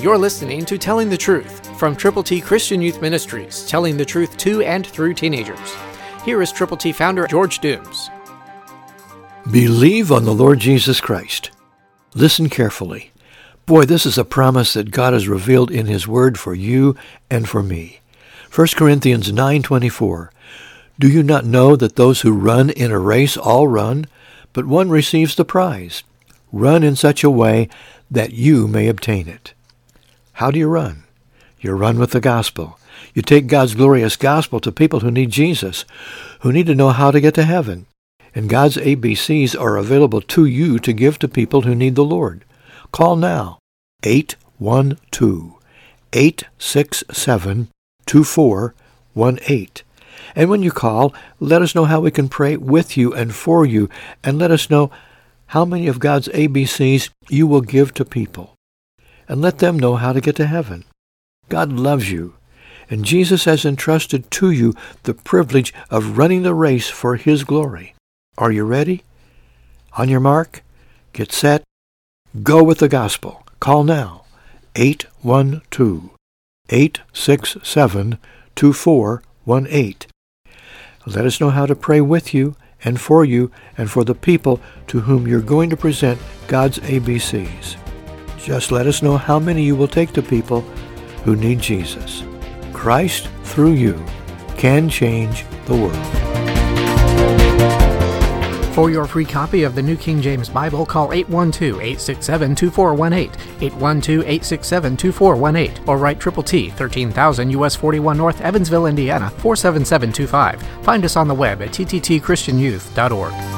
You're listening to Telling the Truth from Triple T Christian Youth Ministries, telling the truth to and through teenagers. Here is Triple T founder George Dooms. Believe on the Lord Jesus Christ. Listen carefully. Boy, this is a promise that God has revealed in his word for you and for me. 1 Corinthians 9:24 Do you not know that those who run in a race all run, but one receives the prize? Run in such a way that you may obtain it. How do you run? You run with the gospel. You take God's glorious gospel to people who need Jesus, who need to know how to get to heaven. And God's ABCs are available to you to give to people who need the Lord. Call now, 812-867-2418. And when you call, let us know how we can pray with you and for you, and let us know how many of God's ABCs you will give to people and let them know how to get to heaven. God loves you, and Jesus has entrusted to you the privilege of running the race for his glory. Are you ready? On your mark, get set, go with the gospel. Call now, 812-867-2418. Let us know how to pray with you and for you and for the people to whom you're going to present God's ABCs. Just let us know how many you will take to people who need Jesus. Christ, through you, can change the world. For your free copy of the New King James Bible, call 812-867-2418, 812-867-2418, or write Triple T, 13000 US 41 North, Evansville, Indiana, 47725. Find us on the web at tttchristianyouth.org.